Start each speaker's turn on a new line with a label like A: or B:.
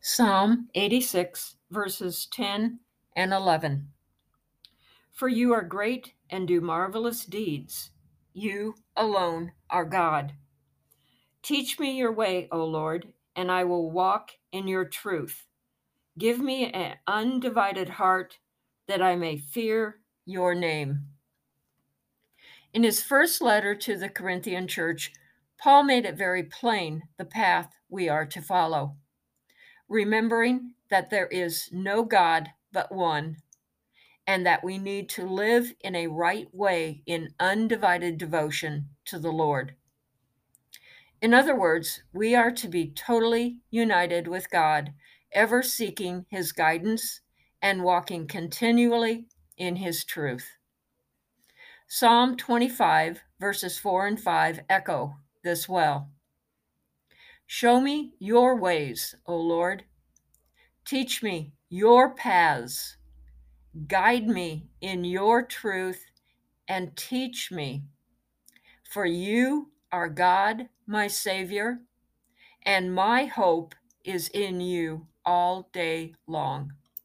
A: Psalm 86, verses 10 and 11. For you are great and do marvelous deeds. You alone are God. Teach me your way, O Lord, and I will walk in your truth. Give me an undivided heart that I may fear your name. In his first letter to the Corinthian church, Paul made it very plain the path we are to follow remembering that there is no God but one, and that we need to live in a right way in undivided devotion to the Lord. In other words, we are to be totally united with God, ever seeking His guidance and walking continually in His truth. Psalm 25, verses 4 and 5 echo this well. Show me your ways, O Lord. Teach me your paths. Guide me in your truth and teach me. For you are God, my Savior, and my hope is in you all day long.